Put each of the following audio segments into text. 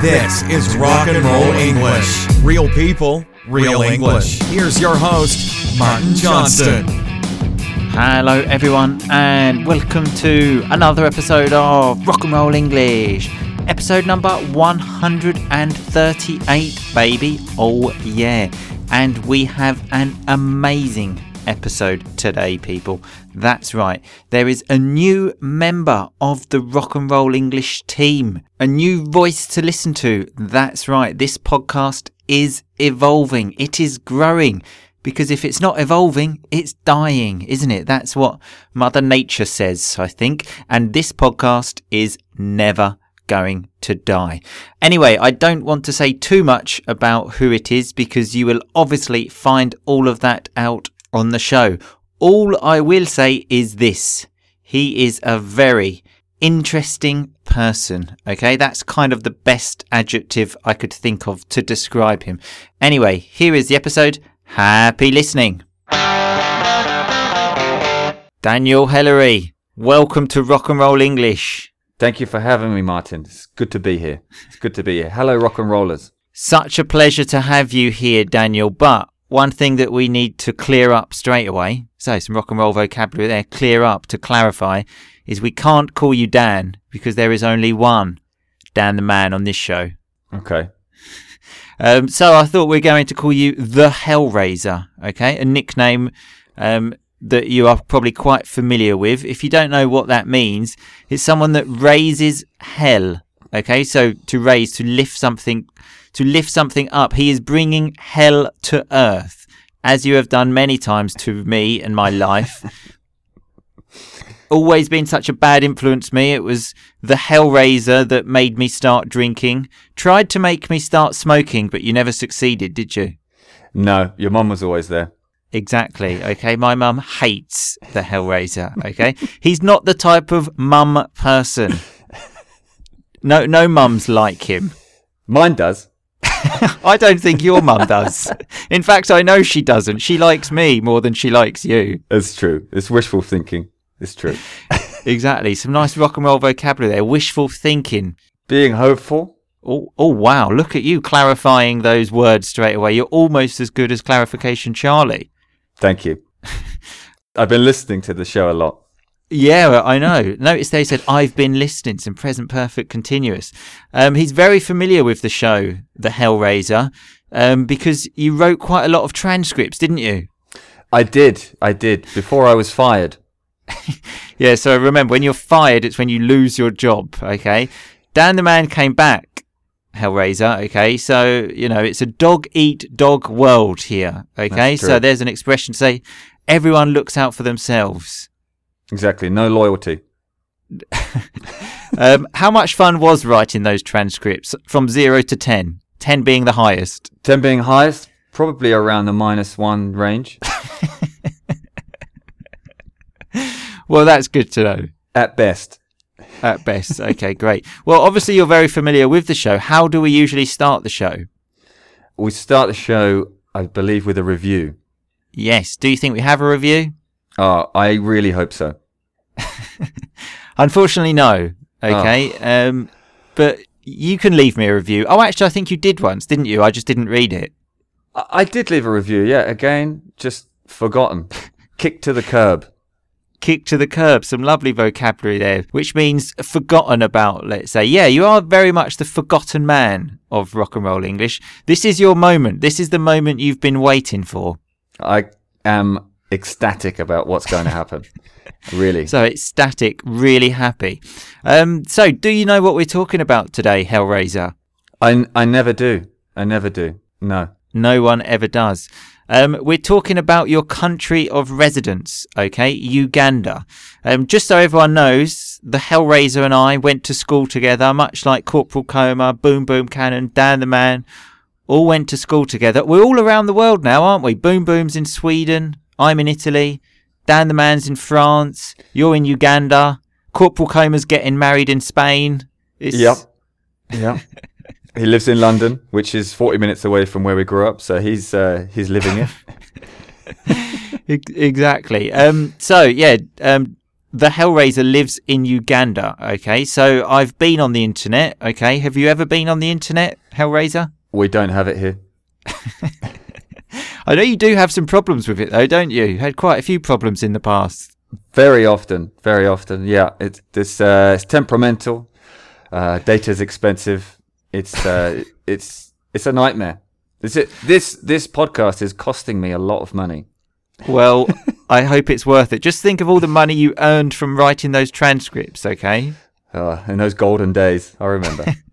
This is Rock and Roll English. Real people, real English. Here's your host, Martin Johnston. Hello, everyone, and welcome to another episode of Rock and Roll English. Episode number 138, baby. Oh, yeah. And we have an amazing episode today, people. That's right. There is a new member of the Rock and Roll English team, a new voice to listen to. That's right. This podcast is evolving, it is growing. Because if it's not evolving, it's dying, isn't it? That's what Mother Nature says, I think. And this podcast is never going to die. Anyway, I don't want to say too much about who it is because you will obviously find all of that out on the show. All I will say is this. He is a very interesting person. Okay, that's kind of the best adjective I could think of to describe him. Anyway, here is the episode. Happy listening. Daniel Hellery, welcome to Rock and Roll English. Thank you for having me, Martin. It's good to be here. It's good to be here. Hello, rock and rollers. Such a pleasure to have you here, Daniel. But one thing that we need to clear up straight away, so some rock and roll vocabulary there, clear up to clarify, is we can't call you Dan because there is only one Dan the Man on this show. Okay. Um, so I thought we are going to call you the Hellraiser, okay? A nickname um, that you are probably quite familiar with. If you don't know what that means, it's someone that raises hell, okay? So to raise, to lift something, to lift something up. He is bringing hell to earth, as you have done many times to me and my life. always been such a bad influence me. It was the Hellraiser that made me start drinking. Tried to make me start smoking, but you never succeeded, did you? No, your mum was always there. Exactly. Okay. My mum hates the Hellraiser. Okay. He's not the type of mum person. No, no mums like him. Mine does. I don't think your mum does. In fact, I know she doesn't. She likes me more than she likes you. It's true. It's wishful thinking. It's true. exactly. Some nice rock and roll vocabulary there. Wishful thinking. Being hopeful. Oh, oh, wow. Look at you clarifying those words straight away. You're almost as good as Clarification Charlie. Thank you. I've been listening to the show a lot. Yeah, I know. Notice they said, I've been listening, some present perfect continuous. Um, he's very familiar with the show, The Hellraiser, um, because you wrote quite a lot of transcripts, didn't you? I did. I did. Before I was fired. yeah, so remember, when you're fired, it's when you lose your job, okay? Dan the Man came back, Hellraiser, okay? So, you know, it's a dog eat dog world here, okay? So there's an expression to say, everyone looks out for themselves. Exactly, no loyalty. um, how much fun was writing those transcripts from zero to 10? 10 being the highest. 10 being highest, probably around the minus one range. well, that's good to know. At best. At best. Okay, great. Well, obviously, you're very familiar with the show. How do we usually start the show? We start the show, I believe, with a review. Yes. Do you think we have a review? Oh, I really hope so. Unfortunately, no. Okay. Oh. Um, but you can leave me a review. Oh, actually, I think you did once, didn't you? I just didn't read it. I, I did leave a review. Yeah. Again, just forgotten. Kick to the curb kick to the curb. Some lovely vocabulary there, which means forgotten about, let's say. Yeah, you are very much the forgotten man of rock and roll English. This is your moment. This is the moment you've been waiting for. I am ecstatic about what's going to happen. really. So ecstatic, really happy. Um, so, do you know what we're talking about today, Hellraiser? I, I never do. I never do. No. No one ever does. Um, we're talking about your country of residence, okay? Uganda. Um, just so everyone knows, the Hellraiser and I went to school together, much like Corporal Coma, Boom Boom Cannon, Dan the Man, all went to school together. We're all around the world now, aren't we? Boom Boom's in Sweden, I'm in Italy, Dan the Man's in France, you're in Uganda, Corporal Coma's getting married in Spain. It's... Yep. Yep. He lives in London, which is 40 minutes away from where we grew up, so he's uh, he's living it. exactly. Um, so yeah, um, the Hellraiser lives in Uganda. Okay, so I've been on the internet. Okay, have you ever been on the internet, Hellraiser? We don't have it here. I know you do have some problems with it, though, don't you? you had quite a few problems in the past. Very often, very often. Yeah, it's this. Uh, it's temperamental. Uh, data is expensive. It's uh, it's it's a nightmare. This it, this this podcast is costing me a lot of money. Well, I hope it's worth it. Just think of all the money you earned from writing those transcripts, okay? Uh, in those golden days, I remember.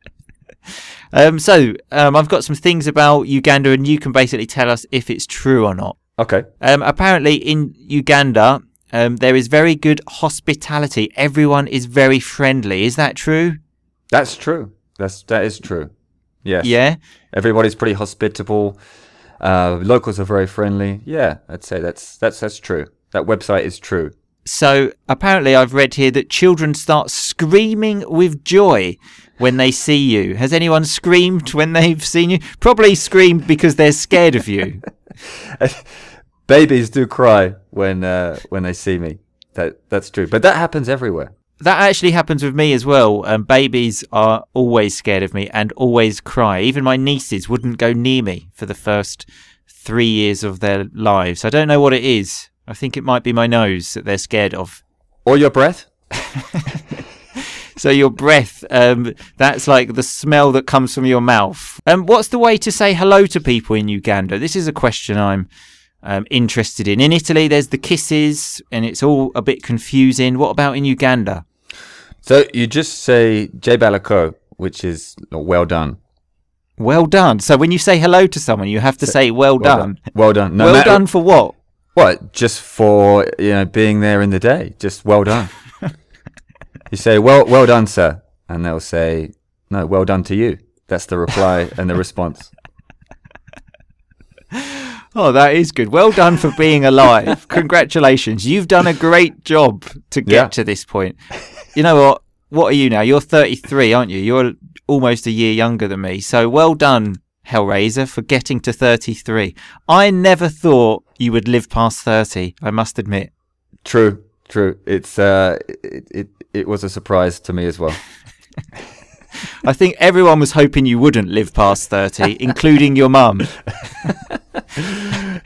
Um, so um, I've got some things about Uganda, and you can basically tell us if it's true or not. okay. Um, apparently, in Uganda, um, there is very good hospitality. Everyone is very friendly. Is that true? That's true. That's that is true. Yes. Yeah. Everybody's pretty hospitable. Uh, locals are very friendly. Yeah, I'd say that's that's that's true. That website is true. So apparently, I've read here that children start screaming with joy when they see you. Has anyone screamed when they've seen you? Probably screamed because they're scared of you. Babies do cry when uh, when they see me. That that's true. But that happens everywhere. That actually happens with me as well. Um, babies are always scared of me and always cry. Even my nieces wouldn't go near me for the first three years of their lives. I don't know what it is. I think it might be my nose that they're scared of. Or your breath. So your breath, um, that's like the smell that comes from your mouth. Um, what's the way to say hello to people in Uganda? This is a question I'm um, interested in. In Italy, there's the kisses, and it's all a bit confusing. What about in Uganda? So you just say Jebale ko, which is well done. Well done. So when you say hello to someone, you have to say well, done. Well done. No well matter- done for what? What? Just for you know being there in the day. Just well done. You say well well done, sir, and they'll say no, well done to you. That's the reply and the response. Oh, that is good. Well done for being alive. Congratulations. You've done a great job to get Yeah. to this point. You know what? What are you now? You're 33, aren't you? You're almost a year younger than me. So well done, Hellraiser, for getting to 33. I never thought you would live past 30, I must admit. True, true. It's uh, it, it it was a surprise to me as well. I think everyone was hoping you wouldn't live past 30, including your mum.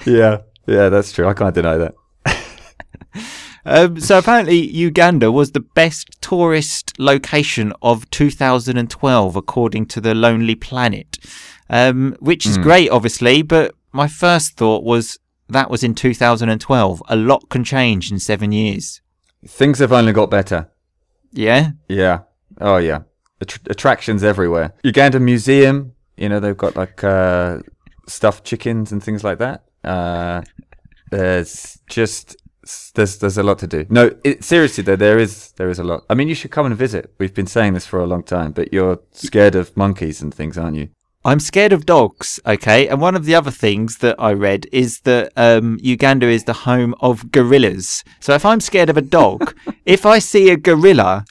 yeah, yeah, that's true. I can't deny that. Um, so apparently, Uganda was the best tourist location of 2012, according to the Lonely Planet, um, which is great, obviously. But my first thought was that was in 2012. A lot can change in seven years. Things have only got better. Yeah, Yeah. Oh yeah. Att- attractions everywhere. Uganda Museum. You know they've got like uh, stuffed chickens and things like that. Uh, there's just there's there's a lot to do. No, it, seriously though, there is there is a lot. I mean, you should come and visit. We've been saying this for a long time, but you're scared of monkeys and things, aren't you? I'm scared of dogs. Okay, and one of the other things that I read is that um, Uganda is the home of gorillas. So if I'm scared of a dog, if I see a gorilla,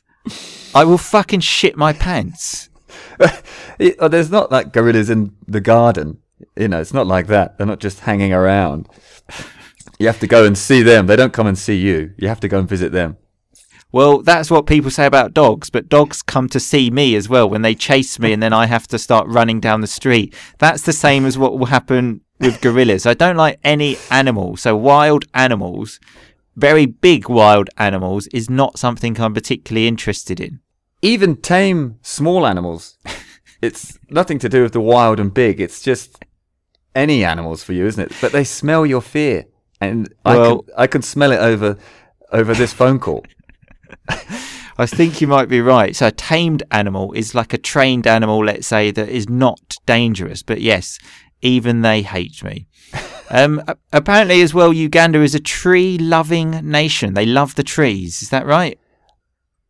I will fucking shit my pants. There's not like gorillas in the garden. You know, it's not like that. They're not just hanging around. You have to go and see them. They don't come and see you. You have to go and visit them. Well, that's what people say about dogs, but dogs come to see me as well when they chase me and then I have to start running down the street. That's the same as what will happen with gorillas. I don't like any animal, so wild animals, very big wild animals, is not something I'm particularly interested in. even tame small animals. It's nothing to do with the wild and big. It's just any animals for you, isn't it? But they smell your fear, and I can I can smell it over over this phone call. I think you might be right. So a tamed animal is like a trained animal, let's say, that is not dangerous. But yes, even they hate me. Um, apparently, as well, Uganda is a tree-loving nation. They love the trees. Is that right?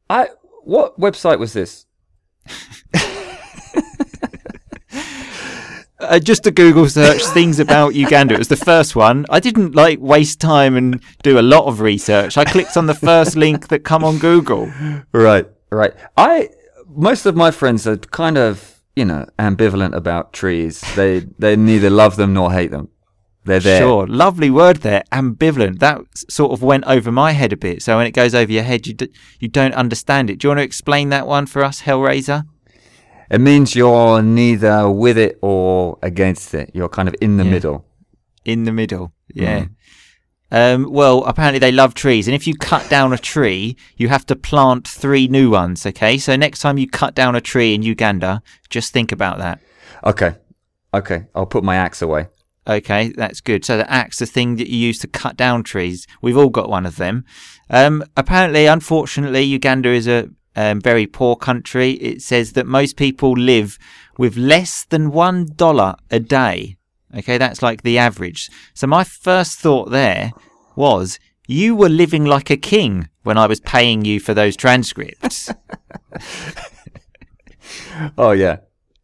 I what website was this? Uh, just a Google search, things about Uganda. It was the first one. I didn't like waste time and do a lot of research. I clicked on the first link that come on Google. Right, right. I most of my friends are kind of you know ambivalent about trees. They they neither love them nor hate them. They're there. Sure, lovely word there. Ambivalent. That sort of went over my head a bit. So when it goes over your head, you d- you don't understand it. Do you want to explain that one for us, Hellraiser? It means you're neither with it or against it. You're kind of in the Yeah. middle. In the middle. Yeah. Um, well, apparently they love trees, and if you cut down a tree, you have to plant three new ones. Okay, so next time you cut down a tree in Uganda, just think about that. Okay. Okay. I'll put my axe away. Okay, that's good. So the axe, the thing that you use to cut down trees, we've all got one of them. Um, apparently, unfortunately, Uganda is a um, very poor country. It says that most people live with less than one dollar a day. Okay, that's like the average. So my first thought there was you were living like a king when I was paying you for those transcripts. Oh yeah,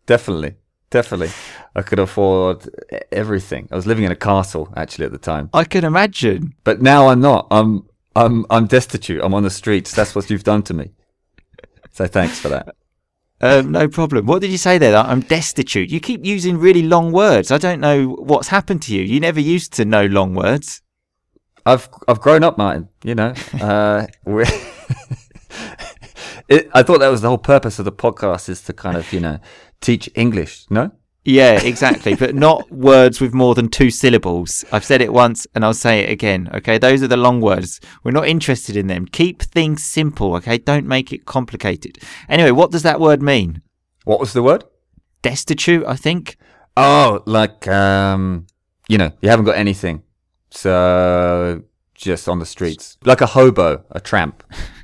definitely, definitely. I could afford everything. I was living in a castle actually at the time, I can imagine. but now I'm not. I'm I'm I'm destitute. I'm on the streets. That's what you've done to me. So thanks for that. Um, no problem. What did you say there? I'm destitute. You keep using really long words. I don't know what's happened to you. You never used to know long words. I've I've grown up, Martin. You know, uh, it, I thought that was the whole purpose of the podcast is to kind of you know teach English. No, Yeah, exactly. but not words with more than two syllables. I've said it once and I'll say it again. Okay, those are the long words. We're not interested in them. Keep things simple. Okay, don't make it complicated. Anyway, what does that word mean? what was the word? Destitute, I think. Oh, like um, you know, you haven't got anything, so just on the streets, like a hobo, a tramp.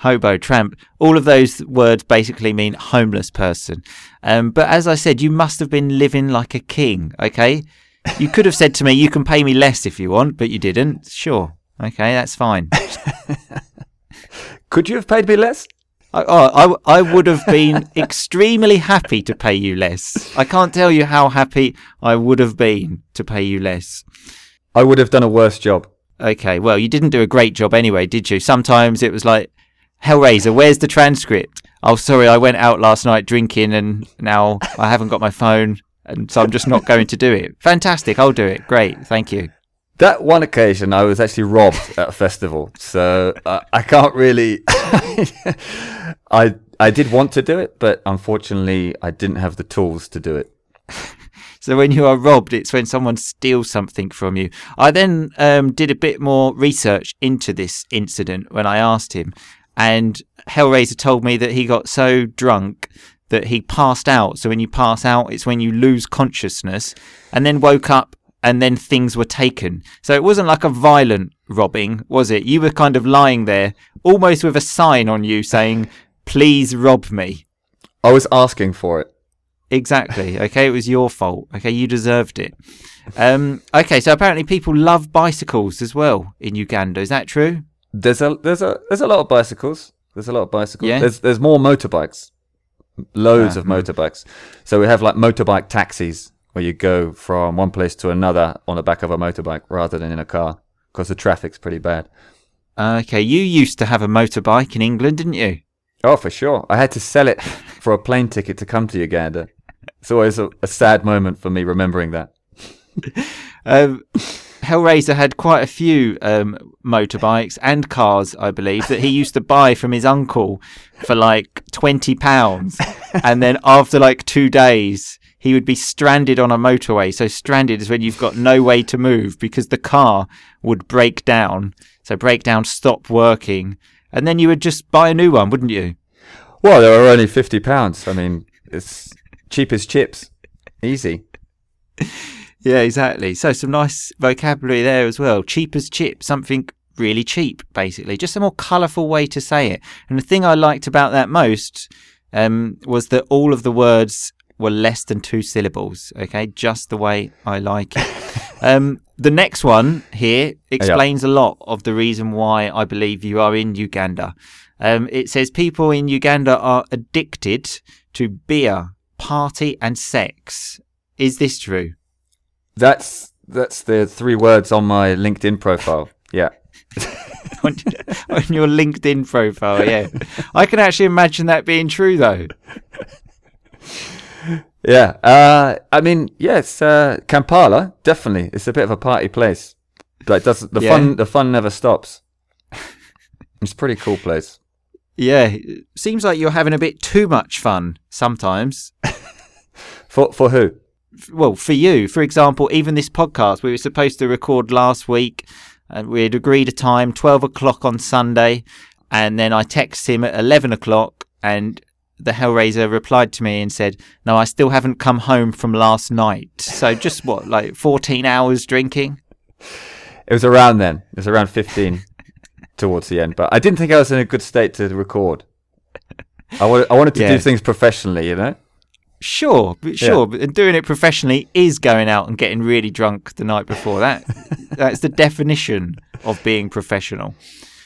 hobo, tramp, all of those words basically mean homeless person. Um, but as I said, you must have been living like a king, okay? You could have said to me, you can pay me less if you want, but you didn't. Sure. Okay, that's fine. Could you have paid me less? I, oh, I, I would have been extremely happy to pay you less. I can't tell you how happy I would have been to pay you less. I would have done a worse job. Okay, well, you didn't do a great job anyway, did you? Sometimes it was like, Hellraiser, where's the transcript? Oh, sorry, I went out last night drinking and now I haven't got my phone, and so I'm just not going to do it. Fantastic, I'll do it. Great, thank you. That one occasion, I was actually robbed at a festival, so uh, I can't really. I I did want to do it, but unfortunately, I didn't have the tools to do it. So when you are robbed, it's when someone steals something from you. I then um, did a bit more research into this incident when I asked him, and Hellraiser told me that he got so drunk that he passed out. So when you pass out, it's when you lose consciousness, and then woke up, and then things were taken. So it wasn't like a violent robbing, was it? You were kind of lying there, almost with a sign on you saying, "Please rob me." I was asking for it. Exactly. Okay, it was your fault. Okay, you deserved it. Um, okay, so apparently people love bicycles as well in Uganda. Is that true? There's a there's a there's a lot of bicycles. There's a lot of bicycles. Yeah. There's there's more motorbikes. Loads of hmm. motorbikes. So we have like motorbike taxis where you go from one place to another on the back of a motorbike rather than in a car because the traffic's pretty bad. Okay, you used to have a motorbike in England, didn't you? Oh, for sure. I had to sell it for a plane ticket to come to Uganda. It's always a, a sad moment for me remembering that. Um, Hellraiser had quite a few um, motorbikes and cars, I believe, that he used to buy from his uncle for like twenty pounds, and then after like two days, he would be stranded on a motorway. So stranded is when you've got no way to move because the car would break down. So breakdown stop working, and then you would just buy a new one, wouldn't you? Well, they were only fifty pounds. I mean, it's cheap as chips, easy. Yeah, exactly. So some nice vocabulary there as well. Cheap as chip, something really cheap, basically. Just a more colourful way to say it. And the thing I liked about that most um, was that all of the words were less than two syllables. Okay, just the way I like it. um, the next one here explains a lot of the reason why I believe you are in Uganda. Um, it says people in Uganda are addicted to beer, party, and sex. Is this true? That's that's the three words on my LinkedIn profile. Yeah. on, on your LinkedIn profile. Yeah, I can actually imagine that being true, though. Yeah. Uh, I mean, yes, uh, Kampala definitely. It's a bit of a party place. Like, does the Yeah. fun? The fun never stops. It's a pretty cool place. Yeah, seems like you're having a bit too much fun sometimes. For for who? Well, for you, for example, even this podcast, we were supposed to record last week, and we had agreed a time, 12 o'clock on Sunday, and then I texted him at 11 o'clock, and the Hellraiser replied to me and said, No, I still haven't come home from last night. So just what, like 14 hours drinking? It was around then. It was around fifteen towards the end. But I didn't think I was in a good state to record. I wanted, I wanted to Yeah. do things professionally, you know. Sure, but sure, but doing it professionally is going out and getting really drunk the night before. That that's the definition of being professional.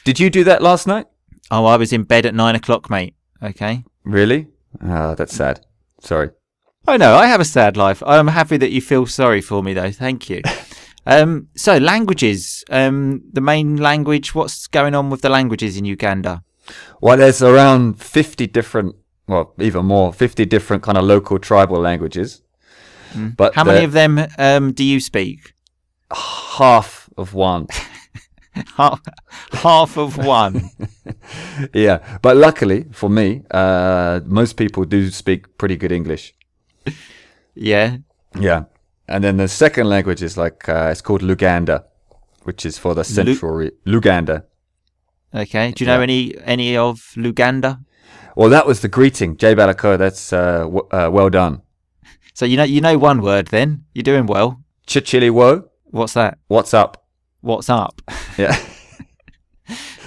Did you do that last night? Oh, I was in bed at nine o'clock, mate. Okay. Really? Ah, that's sad. Sorry. I know, I have a sad life. I'm happy that you feel sorry for me, though. Thank you. um, so, languages. Um, the main language, what's going on with the languages in Uganda? Well, there's around 50 different, well, even more, 50 different kind of local tribal languages. But How many of them um, do you speak? half of one. Half, half of one. yeah. But luckily for me, uh, most people do speak pretty good English. yeah. Yeah. And then the second language is like, uh, it's called Luganda, which is for the central re- Luganda. Okay. Do you know Yeah. any any of Luganda? Well, that was the greeting. Jebale ko, that's uh, w- uh, well done. So you know you know one word. Then you're doing well. Chichili wo, What's that? what's up? What's up? Yeah.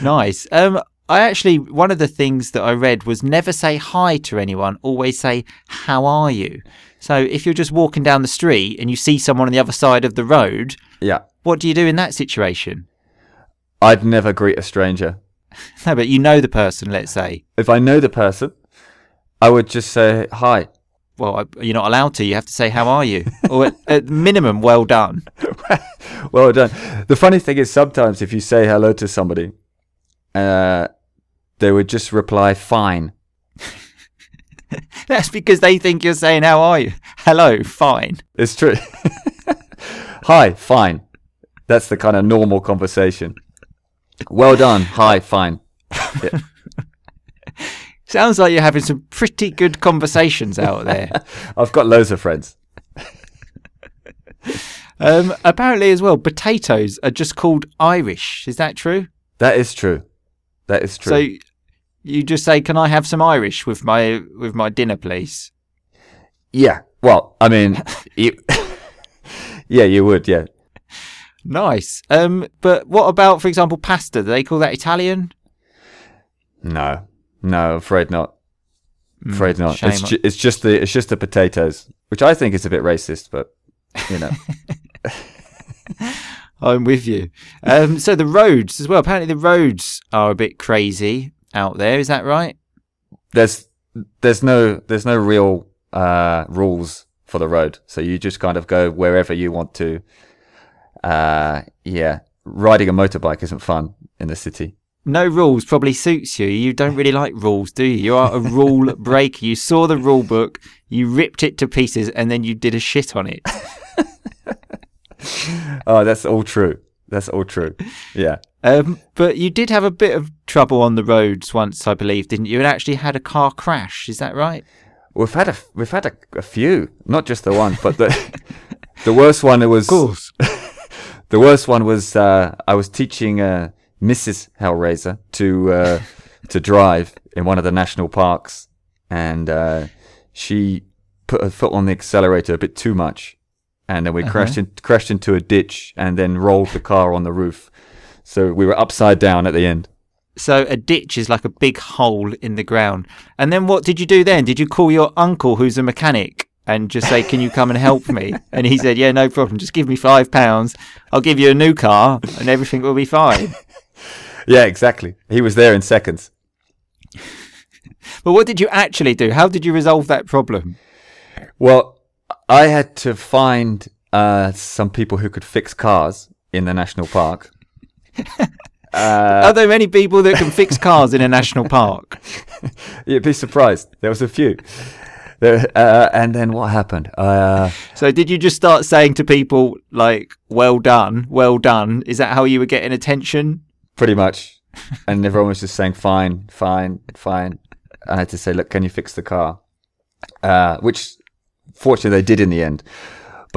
Nice. Um, I actually one of the things that I read was never say hi to anyone. Always say how are you. So if you're just walking down the street and you see someone on the other side of the road, yeah. what do you do in that situation? I'd never greet a stranger. No, but you know the person. Let's say. If I know the person, I would just say hi. Well, I- you're not allowed to. You have to say how are you, or at, at minimum, well done. well done. The funny thing is, sometimes if you say hello to somebody, uh, they would just reply fine. That's because they think you're saying how are you. Hello, fine. It's true. hi, fine. That's the kind of normal conversation. Well done. Hi, fine. Sounds like you're having some pretty good conversations out there. I've got loads of friends. Um, apparently, as well, potatoes are just called Irish. Is that true? That is true. That is true. So you just say, "Can I have some Irish with my with my dinner, please?" yeah. Well, I mean, you, yeah, you would. Yeah. Nice. Um, but what about, for example, pasta? Do they call that Italian? No, no, afraid not. Afraid not. It's, ju- it's just the it's just the potatoes, which I think is a bit racist, but you know. I'm with you. Um, so the roads as well. Apparently, the roads are a bit crazy out there. Is that right? there's there's no there's no real uh, rules for the road, so you just kind of go wherever you want to. Uh, yeah, riding a motorbike isn't fun in the city. No rules probably suits you. You don't really like rules, do you? You are a rule breaker. You saw the rule book, you ripped it to pieces, and then you did a shit on it. Oh, that's all true. That's all true. Yeah. Um, but you did have a bit of trouble on the roads once, I believe, didn't you? And actually had a car crash. Is that right? We've had a we've had a, a few, not just the one, but the the worst one. It was the worst one was uh, I was teaching uh, Mrs. Hellraiser to uh, to drive in one of the national parks, and uh, she put her foot on the accelerator a bit too much, and then we crashed in, crashed into a ditch, and then rolled the car on the roof. So we were upside down at the end. So a ditch is like a big hole in the ground. And then what did you do then? Did you call your uncle, who's a mechanic, and just say, "Can you come and help me?" And he said, "Yeah, no problem. Just give me five pounds. I'll give you a new car, and everything will be fine." Yeah, exactly. He was there in seconds. But what did you actually do? How did you resolve that problem? Well, I had to find uh, some people who could fix cars in the national park. Are there many people that can fix cars in a national park? You'd be surprised. There was a few. There- uh, and then what happened? Uh, So did you just start saying to people like, "Well done, well done"? Is that how you were getting attention? pretty much. And everyone was just saying, fine, fine, fine. I had to say, look, can you fix the car? Uh, which fortunately they did in the end.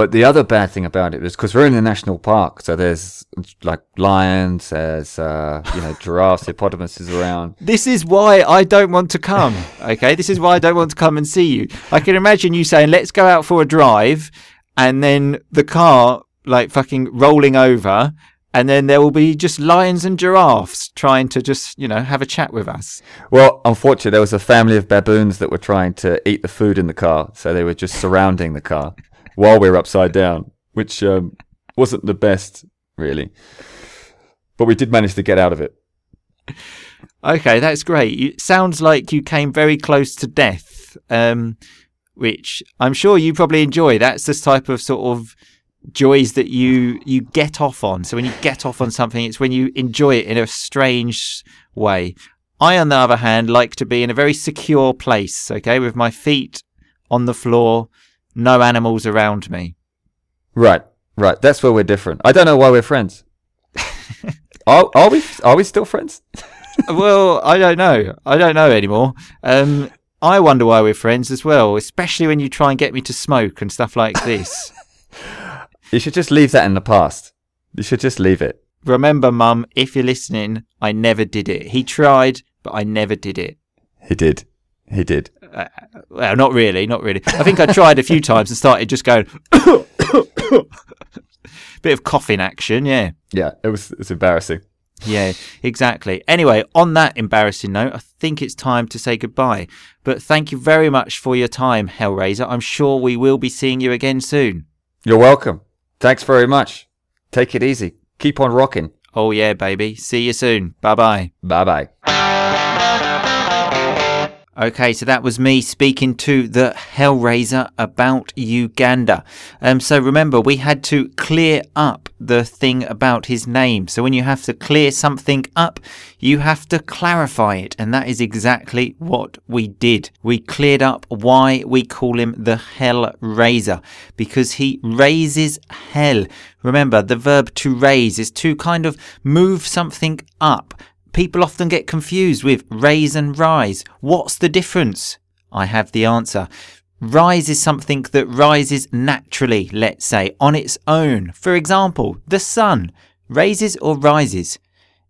But the other bad thing about it was because we're in the national park, so there's like lions, there's uh, you know giraffes, hippopotamuses around. This is why I don't want to come. Okay, this is why I don't want to come and see you. I can imagine you saying, "Let's go out for a drive," and then the car like fucking rolling over, and then there will be just lions and giraffes trying to just you know have a chat with us. Well, unfortunately, there was a family of baboons that were trying to eat the food in the car, so they were just surrounding the car while we were upside down, which um, wasn't the best, really. But we did manage to get out of it. Okay, that's great. It sounds like you came very close to death, um, which I'm sure you probably enjoy. That's the type of sort of joys that you you get off on. So when you get off on something, it's when you enjoy it in a strange way. I, on the other hand, like to be in a very secure place. Okay, with my feet on the floor, no animals around me. Right, right. That's where we're different. I don't know why we're friends. are, are we? Are we still friends? well, I don't know. I don't know anymore. Um, I wonder why we're friends as well, especially when you try and get me to smoke and stuff like this. You should just leave that in the past. You should just leave it. Remember, Mum, if you're listening, I never did it. He tried, but I never did it. He did. He did. Well, not really, not really. I think I tried a few times and started just going, bit of coughing action, yeah. Yeah, it was. It's embarrassing. Yeah, exactly. Anyway, on that embarrassing note, I think it's time to say goodbye. But thank you very much for your time, Hellraiser. I'm sure we will be seeing you again soon. You're welcome. Thanks very much. Take it easy. Keep on rocking. Oh, yeah, baby. See you soon. Bye bye. Bye bye. Okay, so that was me speaking to the Hellraiser about Uganda. Um, so remember, we had to clear up the thing about his name. So when you have to clear something up, you have to clarify it. And that is exactly what we did. We cleared up why we call him the Hellraiser, because he raises hell. Remember, the verb to raise is to kind of move something up. People often get confused with raise and rise. What's the difference? I have the answer. Rise is something that rises naturally, let's say, on its own. For example, the sun raises or rises?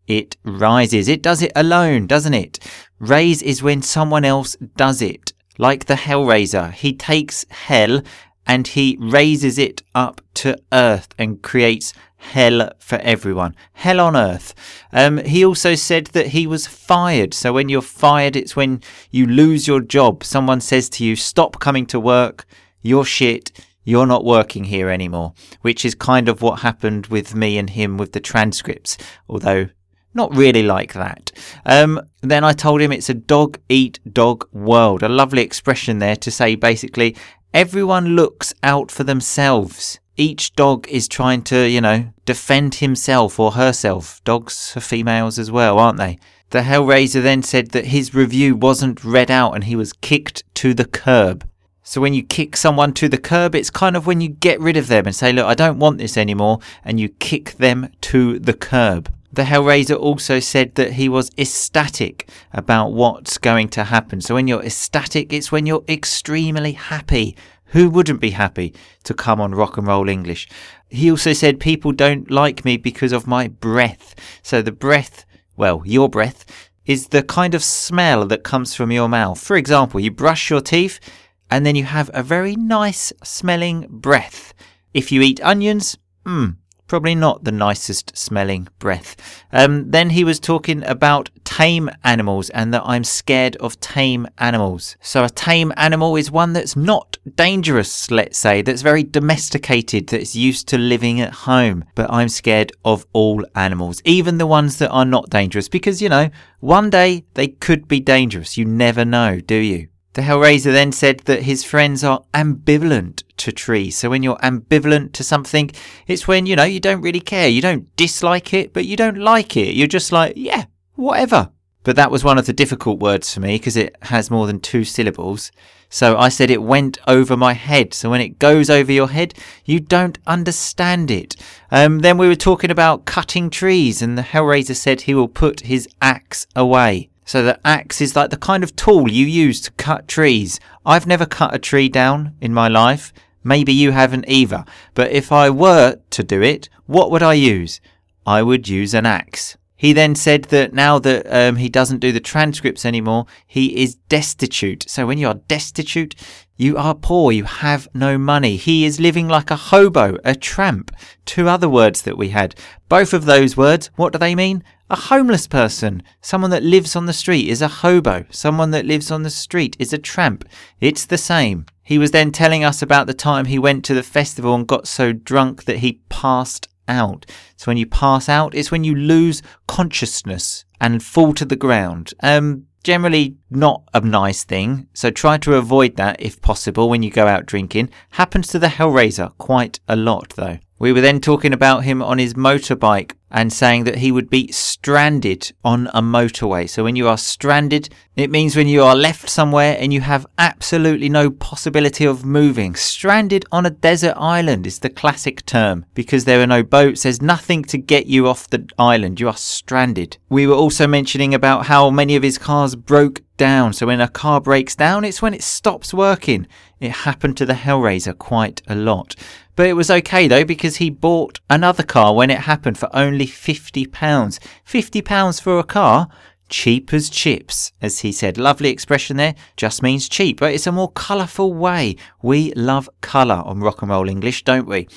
It rises. It does it alone, doesn't it? Raise is when someone else does it. Like the Hellraiser, he takes hell and he raises it up to earth and creates hell for everyone. Hell on earth. Um, he also said that he was fired. So when you're fired, it's when you lose your job. Someone says to you, stop coming to work. You're shit. You're not working here anymore. Which is kind of what happened with me and him with the transcripts. Although not really like that. Um, then I told him it's a dog eat dog world. A lovely expression there to say basically everyone looks out for themselves. Each dog is trying to, you know, defend himself or herself. Dogs are females as well, aren't they? The Hellraiser then said that his review wasn't read out and he was kicked to the curb. So when you kick someone to the curb, it's kind of when you get rid of them and say, look, I don't want this anymore, and you kick them to the curb. The Hellraiser also said that he was ecstatic about what's going to happen. So when you're ecstatic, it's when you're extremely happy. Who wouldn't be happy to come on Rock and Roll English? He also said people don't like me because of my breath. So the breath, well, your breath, is the kind of smell that comes from your mouth. For example, you brush your teeth and then you have a very nice smelling breath. If you eat onions, mmm, probably not the nicest smelling breath. Um, then he was talking about tame animals and that I'm scared of tame animals. So a tame animal is one that's not dangerous, let's say, that's very domesticated, that's used to living at home. But I'm scared of all animals, even the ones that are not dangerous, because, you know, one day they could be dangerous. You never know, do you? The Hellraiser then said that his friends are ambivalent to trees. So when you're ambivalent to something, it's when, you know, you don't really care. You don't dislike it, but you don't like it. You're just like, yeah, whatever. But that was one of the difficult words for me because it has more than two syllables. So I said it went over my head. So when it goes over your head, you don't understand it. Um, then we were talking about cutting trees, and the Hellraiser said he will put his axe away. So the axe is like the kind of tool you use to cut trees. I've never cut a tree down in my life. Maybe you haven't either. But if I were to do it, what would I use? I would use an axe. He then said that now that um, he doesn't do the transcripts anymore, he is destitute. So when you are destitute, you are poor, you have no money. He is living like a hobo, a tramp. Two other words that we had. Both of those words, what do they mean? A homeless person. Someone that lives on the street is a hobo. Someone that lives on the street is a tramp. It's the same. He was then telling us about the time he went to the festival and got so drunk that he passed out. So when you pass out, it's when you lose consciousness and fall to the ground. Um, generally not a nice thing, so try to avoid that if possible when you go out drinking. Happens to the Hellraiser quite a lot though. We were then talking about him on his motorbike and saying that he would be stranded on a motorway. So when you are stranded, it means when you are left somewhere and you have absolutely no possibility of moving. Stranded on a desert island is the classic term because there are no boats, there's nothing to get you off the island. You are stranded. We were also mentioning about how many of his cars broke down. So when a car breaks down, it's when it stops working. It happened to the Hellraiser quite a lot. But it was okay though because he bought another car when it happened for only £50. £50 for a car? Cheap as chips, as he said. Lovely expression there, just means cheap, but it's a more colourful way. We love colour on rock and roll English, don't we?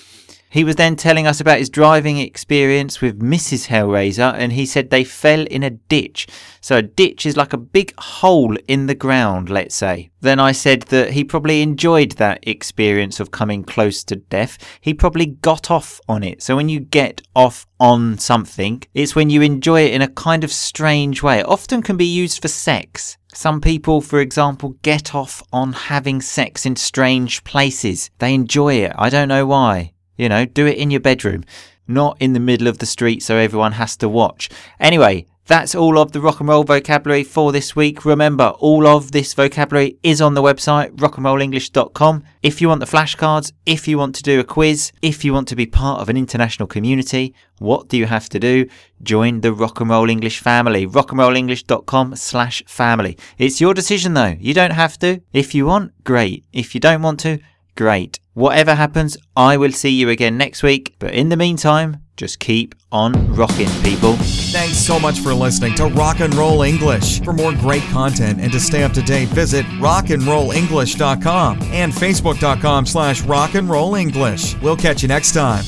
He was then telling us about his driving experience with Mrs. Hellraiser, and he said they fell in a ditch. So, a ditch is like a big hole in the ground, let's say. Then I said that he probably enjoyed that experience of coming close to death. He probably got off on it. So, when you get off on something, it's when you enjoy it in a kind of strange way. It often can be used for sex. Some people, for example, get off on having sex in strange places. They enjoy it. I don't know why. You know, do it in your bedroom, not in the middle of the street so everyone has to watch. Anyway, that's all of the rock and roll vocabulary for this week. Remember, all of this vocabulary is on the website, rockandrollenglish.com. If you want the flashcards, if you want to do a quiz, if you want to be part of an international community, what do you have to do? Join the Rock and Roll English family, rockandrollenglish.com slash family. It's your decision though. You don't have to. If you want, great. If you don't want to, great. Whatever happens, I will see you again next week. But in the meantime, just keep on rocking, people. Thanks so much for listening to Rock and Roll English. For more great content and to stay up to date, visit rockandrollenglish.com and facebook.com slash rockandrollenglish. We'll catch you next time.